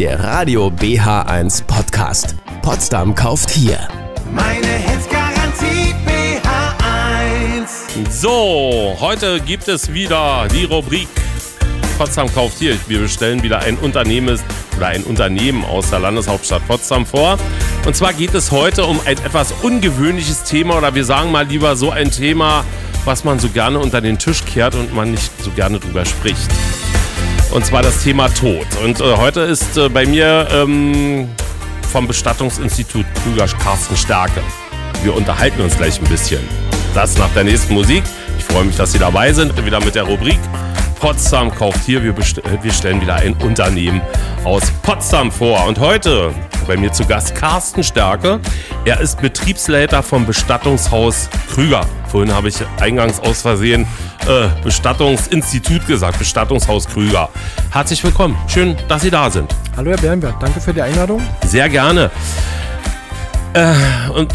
Der Radio BH1 Podcast. Potsdam kauft hier. Meine Hits Garantie BH1. So, heute gibt es wieder die Rubrik Potsdam kauft hier. Wir bestellen wieder ein Unternehmen oder ein Unternehmen aus der Landeshauptstadt Potsdam vor. Und zwar geht es heute um ein etwas ungewöhnliches Thema oder wir sagen mal lieber so ein Thema, was man so gerne unter den Tisch kehrt und man nicht so gerne drüber spricht. Und zwar das Thema Tod. Und äh, heute ist äh, bei mir ähm, vom Bestattungsinstitut Krüger Carsten Stärke. Wir unterhalten uns gleich ein bisschen. Das nach der nächsten Musik. Ich freue mich, dass Sie dabei sind. Wieder mit der Rubrik Potsdam kauft hier. Wir, wir stellen wieder ein Unternehmen aus Potsdam vor. Und heute bei mir zu Gast Carsten Stärke. Er ist Betriebsleiter vom Bestattungshaus Krüger. Vorhin habe ich eingangs aus Versehen äh, Bestattungsinstitut gesagt, Bestattungshaus Krüger. Herzlich willkommen. Schön, dass Sie da sind. Hallo Herr Bernberg, danke für die Einladung. Sehr gerne. Äh, und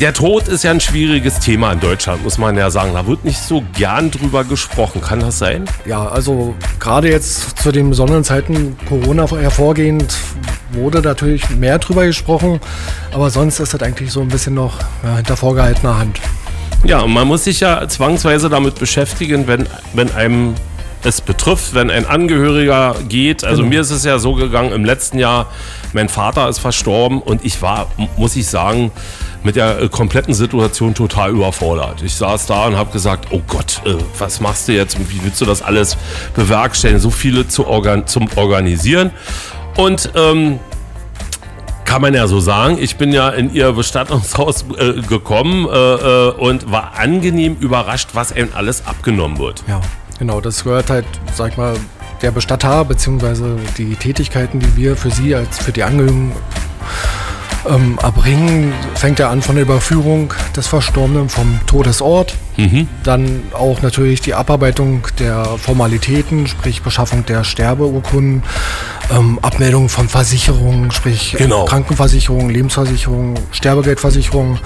der Tod ist ja ein schwieriges Thema in Deutschland, muss man ja sagen. Da wird nicht so gern drüber gesprochen. Kann das sein? Ja, also gerade jetzt zu den besonderen Zeiten Corona hervorgehend wurde natürlich mehr drüber gesprochen, aber sonst ist das eigentlich so ein bisschen noch ja, hinter vorgehaltener Hand. Ja, man muss sich ja zwangsweise damit beschäftigen, wenn, wenn einem es betrifft, wenn ein Angehöriger geht. Also genau. mir ist es ja so gegangen im letzten Jahr, mein Vater ist verstorben und ich war, muss ich sagen, mit der äh, kompletten Situation total überfordert. Ich saß da und habe gesagt, oh Gott, äh, was machst du jetzt und wie willst du das alles bewerkstelligen? So viele zu organ zum Organisieren. Und ähm, kann man ja so sagen. Ich bin ja in ihr Bestattungshaus äh, gekommen äh, äh und war angenehm überrascht, was einem alles abgenommen wird. Ja, genau. Das gehört halt, sag ich mal, der Bestatter beziehungsweise die Tätigkeiten, die wir für Sie als für die Angehörigen ähm, erbringen, fängt er an von der Überführung des Verstorbenen vom Todesort. Mhm. Dann auch natürlich die Abarbeitung der Formalitäten, sprich Beschaffung der Sterbeurkunden, ähm, Abmeldung von Versicherungen, sprich genau. Krankenversicherung, Lebensversicherung, Sterbegeldversicherung.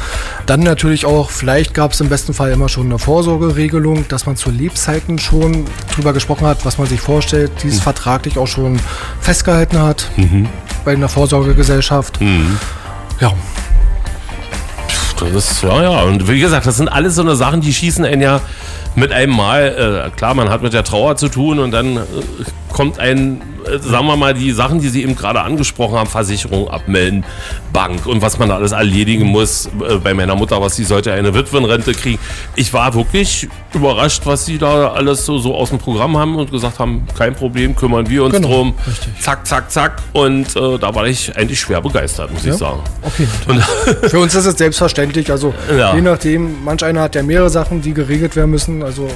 Dann natürlich auch, vielleicht gab es im besten Fall immer schon eine Vorsorgeregelung, dass man zu Lebzeiten schon drüber gesprochen hat, was man sich vorstellt, dies mhm. vertraglich auch schon festgehalten hat mhm. bei einer Vorsorgegesellschaft. Mhm. Ja. Das ist, ja, ja. Und wie gesagt, das sind alles so eine Sachen, die schießen einen ja mit einem Mal, äh, klar, man hat mit der Trauer zu tun und dann äh, kommt ein, äh, sagen wir mal, die Sachen, die Sie eben gerade angesprochen haben, Versicherung abmelden, Bank und was man da alles erledigen muss. Äh, bei meiner Mutter, was sie sollte eine Witwenrente kriegen. Ich war wirklich überrascht, was Sie da alles so, so aus dem Programm haben und gesagt haben, kein Problem, kümmern wir uns genau, drum. Richtig. Zack, zack, zack. Und äh, da war ich eigentlich schwer begeistert, muss ja? ich sagen. Okay. Für uns ist es selbstverständlich. Also ja. je nachdem, manch einer hat ja mehrere Sachen, die geregelt werden müssen. Also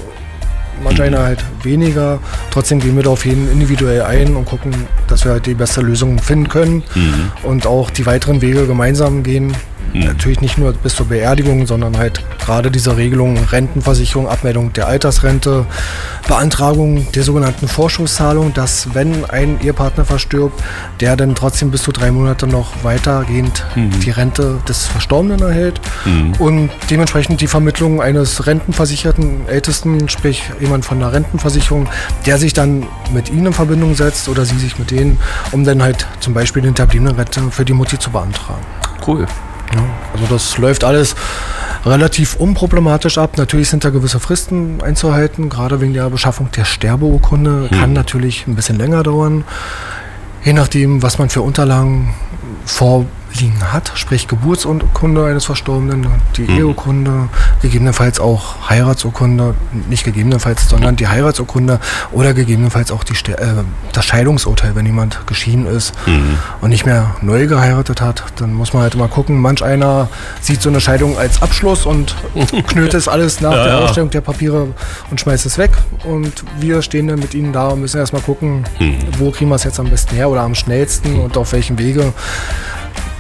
manch einer halt weniger. Trotzdem gehen wir da auf jeden individuell ein und gucken, dass wir halt die beste Lösung finden können mhm. und auch die weiteren Wege gemeinsam gehen. Mhm. Natürlich nicht nur bis zur Beerdigung, sondern halt gerade diese Regelung Rentenversicherung, Abmeldung der Altersrente, Beantragung der sogenannten Vorschusszahlung, dass wenn ein Ehepartner verstirbt, der dann trotzdem bis zu drei Monate noch weitergehend mhm. die Rente des Verstorbenen erhält mhm. und dementsprechend die Vermittlung eines rentenversicherten Ältesten, sprich jemand von der Rentenversicherung, der sich dann mit ihnen in Verbindung setzt oder sie sich mit denen, um dann halt zum Beispiel die hinterbliebene Rente für die Mutti zu beantragen. Cool. Ja, also das läuft alles relativ unproblematisch ab. Natürlich sind da gewisse Fristen einzuhalten, gerade wegen der Beschaffung der Sterbeurkunde. Hm. Kann natürlich ein bisschen länger dauern. Je nachdem, was man für Unterlagen vor liegen hat, sprich Geburtsurkunde eines Verstorbenen, die mhm. Eheurkunde, gegebenenfalls auch Heiratsurkunde, nicht gegebenenfalls, sondern die Heiratsurkunde oder gegebenenfalls auch die, äh, das Scheidungsurteil, wenn jemand geschieden ist mhm. und nicht mehr neu geheiratet hat, dann muss man halt immer gucken. Manch einer sieht so eine Scheidung als Abschluss und knüllt es alles nach ja, der Ausstellung der Papiere und schmeißt es weg. Und wir stehen dann mit ihnen da und müssen erstmal gucken, mhm. wo kriegen wir es jetzt am besten her oder am schnellsten und auf welchem Wege.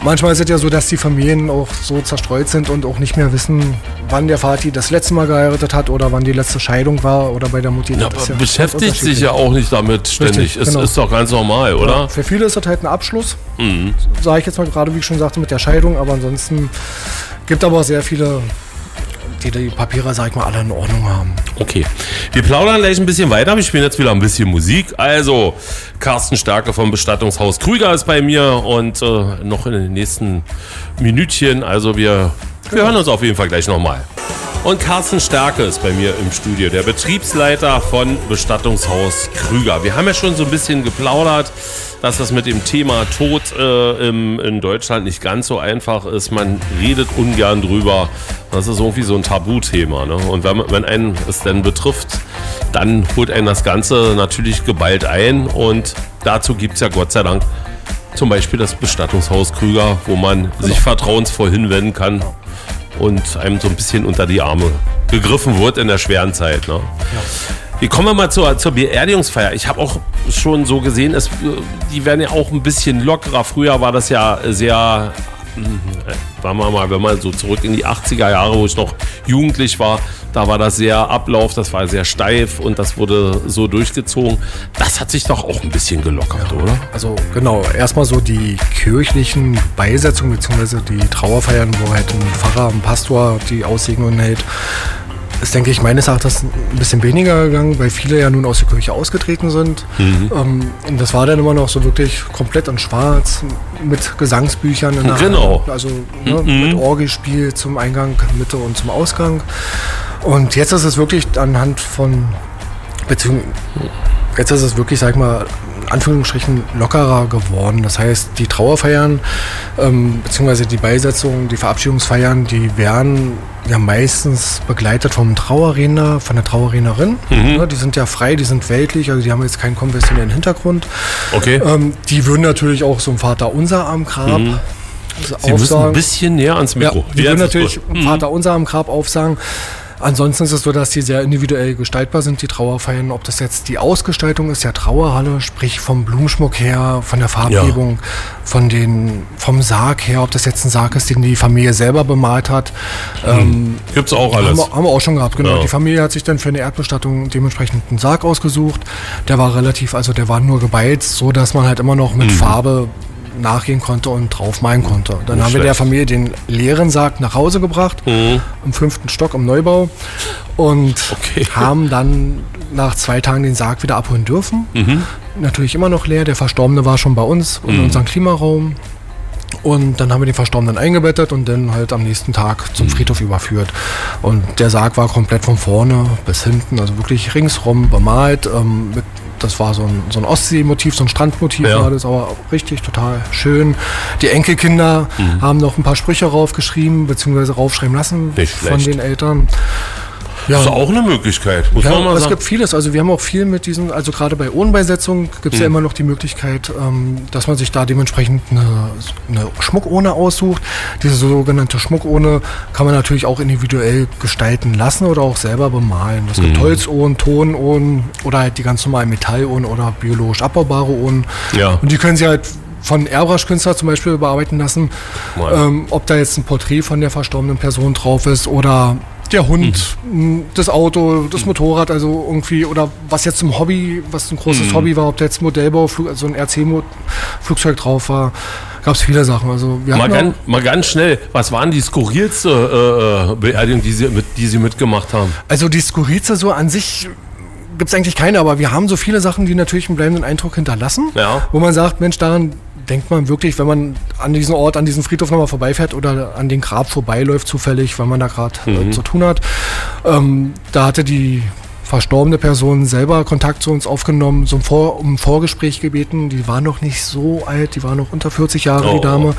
Manchmal ist es ja so, dass die Familien auch so zerstreut sind und auch nicht mehr wissen, wann der Vati das letzte Mal geheiratet hat oder wann die letzte Scheidung war oder bei der Mutti. Ja, aber ja beschäftigt sich ja auch nicht damit ständig. Richtig, ist, genau. ist doch ganz normal, oder? Ja, für viele ist das halt ein Abschluss. Mhm. Sage ich jetzt mal gerade, wie ich schon sagte, mit der Scheidung. Aber ansonsten gibt aber sehr viele die die Papiere, sag ich mal, alle in Ordnung haben. Okay. Wir plaudern gleich ein bisschen weiter. Wir spielen jetzt wieder ein bisschen Musik. Also, Carsten Stärke vom Bestattungshaus Krüger ist bei mir und äh, noch in den nächsten Minütchen. Also, wir, wir hören uns auf jeden Fall gleich nochmal. Und Carsten Stärke ist bei mir im Studio, der Betriebsleiter von Bestattungshaus Krüger. Wir haben ja schon so ein bisschen geplaudert, dass das mit dem Thema Tod äh, im, in Deutschland nicht ganz so einfach ist. Man redet ungern drüber. Das ist irgendwie so ein Tabuthema. Ne? Und wenn, wenn einen es denn betrifft, dann holt einen das Ganze natürlich geballt ein. Und dazu gibt es ja Gott sei Dank zum Beispiel das Bestattungshaus Krüger, wo man sich vertrauensvoll hinwenden kann und einem so ein bisschen unter die Arme gegriffen wird in der schweren Zeit. Ne? Wir kommen mal zur, zur Beerdigungsfeier. Ich habe auch schon so gesehen, es, die werden ja auch ein bisschen lockerer. Früher war das ja sehr, äh, sagen wir mal, wenn man so zurück in die 80er Jahre, wo ich noch jugendlich war, da war das sehr Ablauf, das war sehr steif und das wurde so durchgezogen. Das hat sich doch auch ein bisschen gelockert, oder? Also genau, erstmal so die kirchlichen Beisetzungen bzw. die Trauerfeiern, wo halt ein Pfarrer, ein Pastor die Aussegnungen hält. Ist, denke ich, meines Erachtens ein bisschen weniger gegangen, weil viele ja nun aus der Kirche ausgetreten sind. Ähm, und das war dann immer noch so wirklich komplett in schwarz, mit Gesangsbüchern in der Genau. Hand. Also ne, mit Orgelspiel zum Eingang, Mitte und zum Ausgang. Und jetzt ist es wirklich anhand von Beziehungen. Jetzt ist es wirklich, sag ich mal, in Anführungsstrichen lockerer geworden. Das heißt, die Trauerfeiern, ähm, beziehungsweise die Beisetzungen, die Verabschiedungsfeiern, die werden ja meistens begleitet vom Trauerredner, von der Trauerrednerin. Ja, die sind ja frei, die sind weltlich, also die haben jetzt keinen konventionellen Hintergrund. Okay. Ähm, die würden natürlich auch so ein Vater unser am Grab Mhm. Sie müssen ein bisschen näher ans ja, Mikro. die Jetzt würden natürlich. Mhm. Vater unser am Grab aufsagen. Ansonsten ist es so, dass die sehr individuell gestaltbar sind, die Trauerfeiern. Ob das jetzt die Ausgestaltung ist, der Trauerhalle, sprich vom Blumenschmuck her, von der Farbgebung, von den, vom Sarg her, ob das jetzt ein Sarg ist, den die Familie selber bemalt hat. Ähm, Gibt's auch haben, alles. wir, haben wir auch schon gehabt, genau. Ja. Die Familie hat sich dann für eine Erdbestattung dementsprechend einen Sarg ausgesucht. Der war relativ, also der war nur gebeizt, so dass man halt immer noch Mhm. mit Farbe nachgehen konnte und draufmalen konnte. Dann Nicht haben wir der. Familie den leeren Sarg nach Hause gebracht, im fünften Stock im Neubau und Okay. haben dann nach zwei Tagen den Sarg wieder abholen dürfen. Natürlich immer noch leer. Der Verstorbene war schon bei uns in unserem Klimaraum. Und dann haben wir den Verstorbenen eingebettet und dann halt am nächsten Tag zum Friedhof überführt. Und der Sarg war komplett von vorne bis hinten, also wirklich ringsrum bemalt. Ähm, mit, das war so ein, so ein Ostseemotiv, so ein Strandmotiv Ja. war das, aber richtig total schön. Die Enkelkinder haben noch ein paar Sprüche raufgeschrieben, beziehungsweise raufschreiben lassen Nicht von schlecht. den Eltern. Ja, Das ist auch eine Möglichkeit, muss ja, man mal es sagen. gibt vieles. Also wir haben auch viel mit diesen, also gerade bei Ohnenbeisetzung gibt es Hm. ja immer noch die Möglichkeit, ähm, dass man sich da dementsprechend eine, eine Schmuckurne aussucht. Diese sogenannte Schmuckurne kann man natürlich auch individuell gestalten lassen oder auch selber bemalen. Es Hm. gibt Holzohren, Tonohren oder halt die ganz normalen Metallohren oder biologisch abbaubare Uhren. Ja. Und die können Sie halt von Airbrush-Künstler zum Beispiel bearbeiten lassen, ähm, ob da jetzt ein Porträt von der verstorbenen Person drauf ist oder der Hund, m, das Auto, das Motorrad, also irgendwie, oder was jetzt im Hobby, was ein großes Hobby war, ob da jetzt Modellbau, also ein RC-Flugzeug drauf war, gab es viele Sachen. Also Mal ganz, mal ganz schnell, was waren die skurrilste äh, äh, Beerdigung, die Sie, mit, die Sie mitgemacht haben? also die Skurrilste so an sich gibt es eigentlich keine, aber wir haben so viele Sachen, die natürlich einen bleibenden Eindruck hinterlassen, Ja. wo man sagt, Mensch, daran denkt man wirklich, wenn man an diesen Ort, an diesen Friedhof nochmal vorbeifährt oder an den Grab vorbeiläuft zufällig, wenn man da gerade äh, zu tun hat. Ähm, da hatte die verstorbene Person selber Kontakt zu uns aufgenommen, so ein Vor um ein Vorgespräch gebeten. Die war noch nicht so alt, die war noch unter 40 Jahre, Oh, die Dame.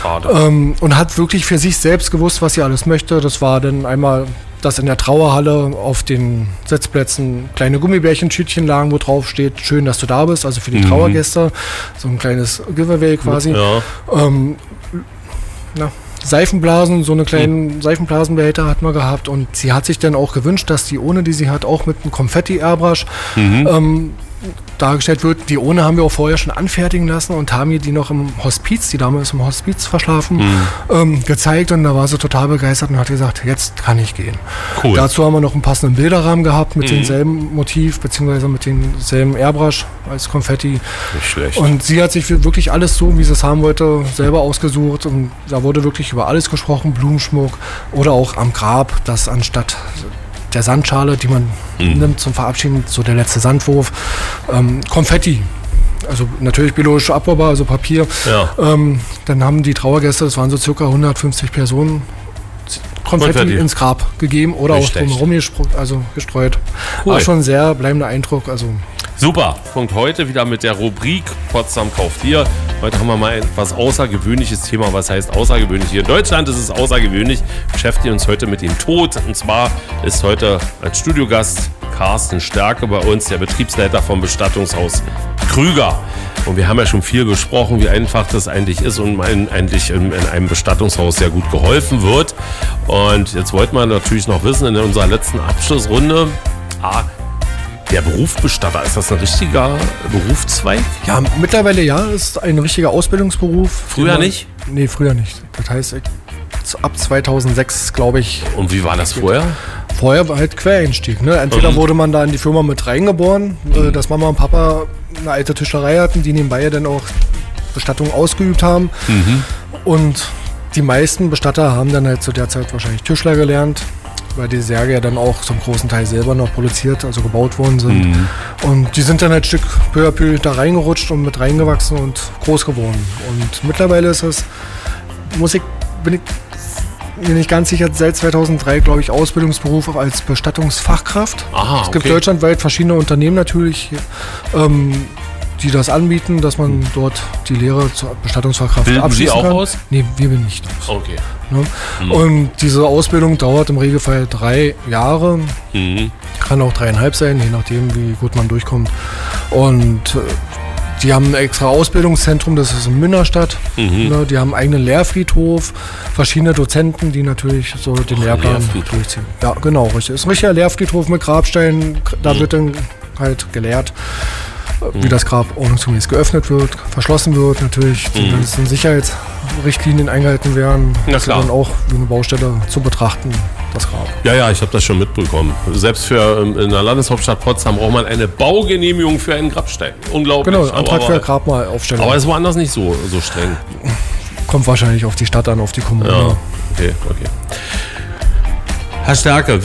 Schade. Ähm, und hat wirklich für sich selbst gewusst, was sie alles möchte. Das war dann einmal, dass in der Trauerhalle auf den Sitzplätzen kleine Gummibärchentütchen lagen, wo drauf steht, schön, dass du da bist, also für die Trauergäste. So ein kleines Giveaway quasi. ja. Ähm, na, Seifenblasen, so eine kleinen Seifenblasenbehälter hat man gehabt. Und sie hat sich dann auch gewünscht, dass die ohne die sie hat, auch mit einem Konfetti-Airbrush ähm, dargestellt wird. Die Ohne haben wir auch vorher schon anfertigen lassen und haben ihr die noch im Hospiz, die Dame ist im Hospiz verschlafen, Mhm. ähm, gezeigt und da war sie total begeistert und hat gesagt, jetzt kann ich gehen. Cool. Dazu haben wir noch einen passenden Bilderrahmen gehabt mit Mhm. demselben Motiv beziehungsweise mit demselben Airbrush als Konfetti. Nicht schlecht. Und sie hat sich wirklich alles so, wie sie es haben wollte, selber ausgesucht. Und da wurde wirklich über alles gesprochen, Blumenschmuck oder auch am Grab, dass anstatt der Sandschale, die man Mhm. nimmt zum Verabschieden, so der letzte Sandwurf, ähm, Konfetti. Also natürlich biologisch abbaubar, also Papier. Ja. Ähm, dann haben die Trauergäste, das waren so circa 150 Personen, Konfetti, Konfetti. ins Grab gegeben oder Nicht auch drumherum also gestreut. Cool. War schon ein sehr bleibender Eindruck. Also Super. Punkt heute wieder mit der Rubrik Potsdam kauft hier. Heute haben wir mal ein etwas außergewöhnliches Thema. Was heißt außergewöhnlich? Hier in Deutschland ist es außergewöhnlich. Beschäftigen uns heute mit dem Tod. Und zwar ist heute als Studiogast Carsten Stärke bei uns, der Betriebsleiter vom Bestattungshaus Krüger. Und wir haben ja schon viel gesprochen, wie einfach das eigentlich ist und man eigentlich in, in einem Bestattungshaus sehr gut geholfen wird. Und jetzt wollten wir natürlich noch wissen, in unserer letzten Abschlussrunde, ah, der Beruf Bestatter, ist das ein richtiger Berufszweig? Ja, mittlerweile ja, ist ein richtiger Ausbildungsberuf. Früher man- nicht? Nee, früher nicht. Das heißt, ab 2006, glaube ich, Und wie war das vorher? vorher war halt Quereinstieg. Ne? Entweder Mhm. wurde man da in die Firma mit reingeboren, äh, dass Mama und Papa eine alte Tischlerei hatten, die nebenbei ja dann auch Bestattung ausgeübt haben. Mhm. Und die meisten Bestatter haben dann halt zu der Zeit wahrscheinlich Tischler gelernt, weil die Särge ja dann auch zum großen Teil selber noch produziert, also gebaut worden sind. Mhm. Und die sind dann halt Stück peu à peu da reingerutscht und mit reingewachsen und groß geworden. Und mittlerweile ist es, muss ich, bin ich mir nicht ganz sicher, seit 2003, glaube ich, Ausbildungsberuf als Bestattungsfachkraft. Aha, es gibt okay. deutschlandweit verschiedene Unternehmen natürlich, ähm, die das anbieten, dass man dort die Lehre zur Bestattungsfachkraft Bilden Sie abschließen auch kann. aus? Nee, wir bilden nicht aus. Okay. Ne? Und diese Ausbildung dauert im Regelfall drei Jahre, Mhm. kann auch dreieinhalb sein, je nachdem, wie gut man durchkommt. Und äh, die haben ein extra Ausbildungszentrum, das ist in Münnerstadt. Mhm. Ne, die haben einen eigenen Lehrfriedhof, verschiedene Dozenten, die natürlich so den Lehrplan Lehrfriedhof. durchziehen. Ja, genau, richtig. Ist ein richtiger Lehrfriedhof mit Grabsteinen. Da Mhm. wird dann halt gelehrt, wie das Grab ordnungsgemäß geöffnet wird, verschlossen wird, natürlich die ganzen Sicherheitsrichtlinien eingehalten werden. Mhm. Na klar. dann auch wie eine Baustelle zu betrachten, das Grab. Ja, ja, ich habe das schon mitbekommen. Selbst für ähm, in der Landeshauptstadt Potsdam braucht man eine Baugenehmigung für einen Grabstein. Unglaublich. Genau, Antrag aber, für Grabmalaufstellung. aber es ist woanders nicht so, so streng. Kommt wahrscheinlich auf die Stadt an, auf die Kommune. Ja, okay, okay. Herr Stärke,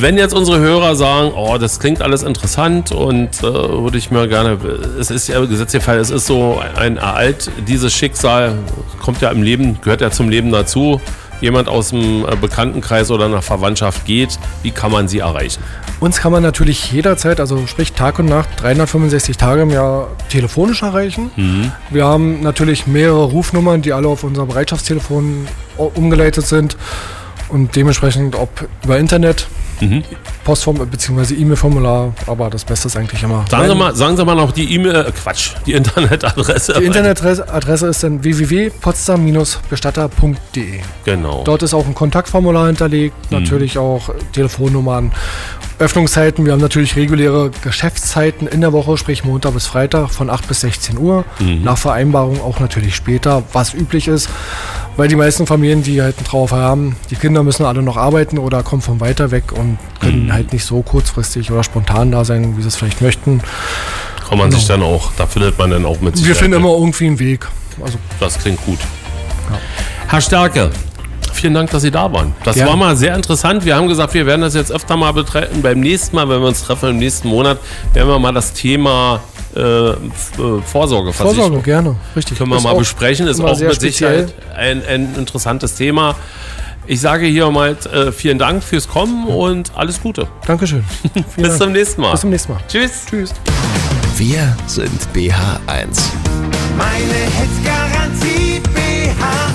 wenn jetzt unsere Hörer sagen, oh, das klingt alles interessant und äh, würde ich mir gerne, es ist ja Gesetzesfall, es ist so ein ereilt, dieses Schicksal kommt ja im Leben, gehört ja zum Leben dazu. Jemand aus dem äh, Bekanntenkreis oder einer Verwandtschaft geht, wie kann man sie erreichen? Uns kann man natürlich jederzeit, also sprich Tag und Nacht, 365 Tage im Jahr telefonisch erreichen. Mhm. Wir haben natürlich mehrere Rufnummern, die alle auf unser Bereitschaftstelefon o- umgeleitet sind. Und dementsprechend, ob über Internet, Mhm. Postform bzw. E-Mail-Formular, aber das Beste ist eigentlich immer. Sagen Sie mal, sagen Sie mal noch die E-Mail, äh, Quatsch, die Internetadresse. Die Internetadresse ist dann www.potsdam-bestatter.de. Genau. Dort ist auch ein Kontaktformular hinterlegt, Mhm. natürlich auch Telefonnummern, Öffnungszeiten. Wir haben natürlich reguläre Geschäftszeiten in der Woche, sprich Montag bis Freitag von 8 bis 16 Uhr. Mhm. Nach Vereinbarung auch natürlich später, was üblich ist, weil die meisten Familien, die halt einen Trauerfall haben, die Kinder müssen alle noch arbeiten oder kommen von weiter weg und können Mhm. halt nicht so kurzfristig oder spontan da sein, wie sie es vielleicht möchten. Kann man sich dann auch, da findet man dann auch mit Wir Sicherheit finden immer irgendwie einen Weg. Also Das klingt gut. Herr Stärke, vielen Dank, dass Sie da waren. Das Gerne. war mal sehr interessant. Wir haben gesagt, wir werden das jetzt öfter mal betreten. Beim nächsten Mal, wenn wir uns treffen, im nächsten Monat, werden wir mal das Thema äh, äh, Vorsorgeversicherung. Vorsorge, gerne, richtig. Können wir ist mal besprechen, ist auch mit Sicherheit ein, ein, interessantes Thema. Ich sage hier mal äh, vielen Dank fürs Kommen ja. und alles Gute. Dankeschön. Bis Dank. zum nächsten Mal. Bis zum nächsten Mal. Tschüss. Tschüss. Wir sind BH1. Meine Hitgarantie BH1.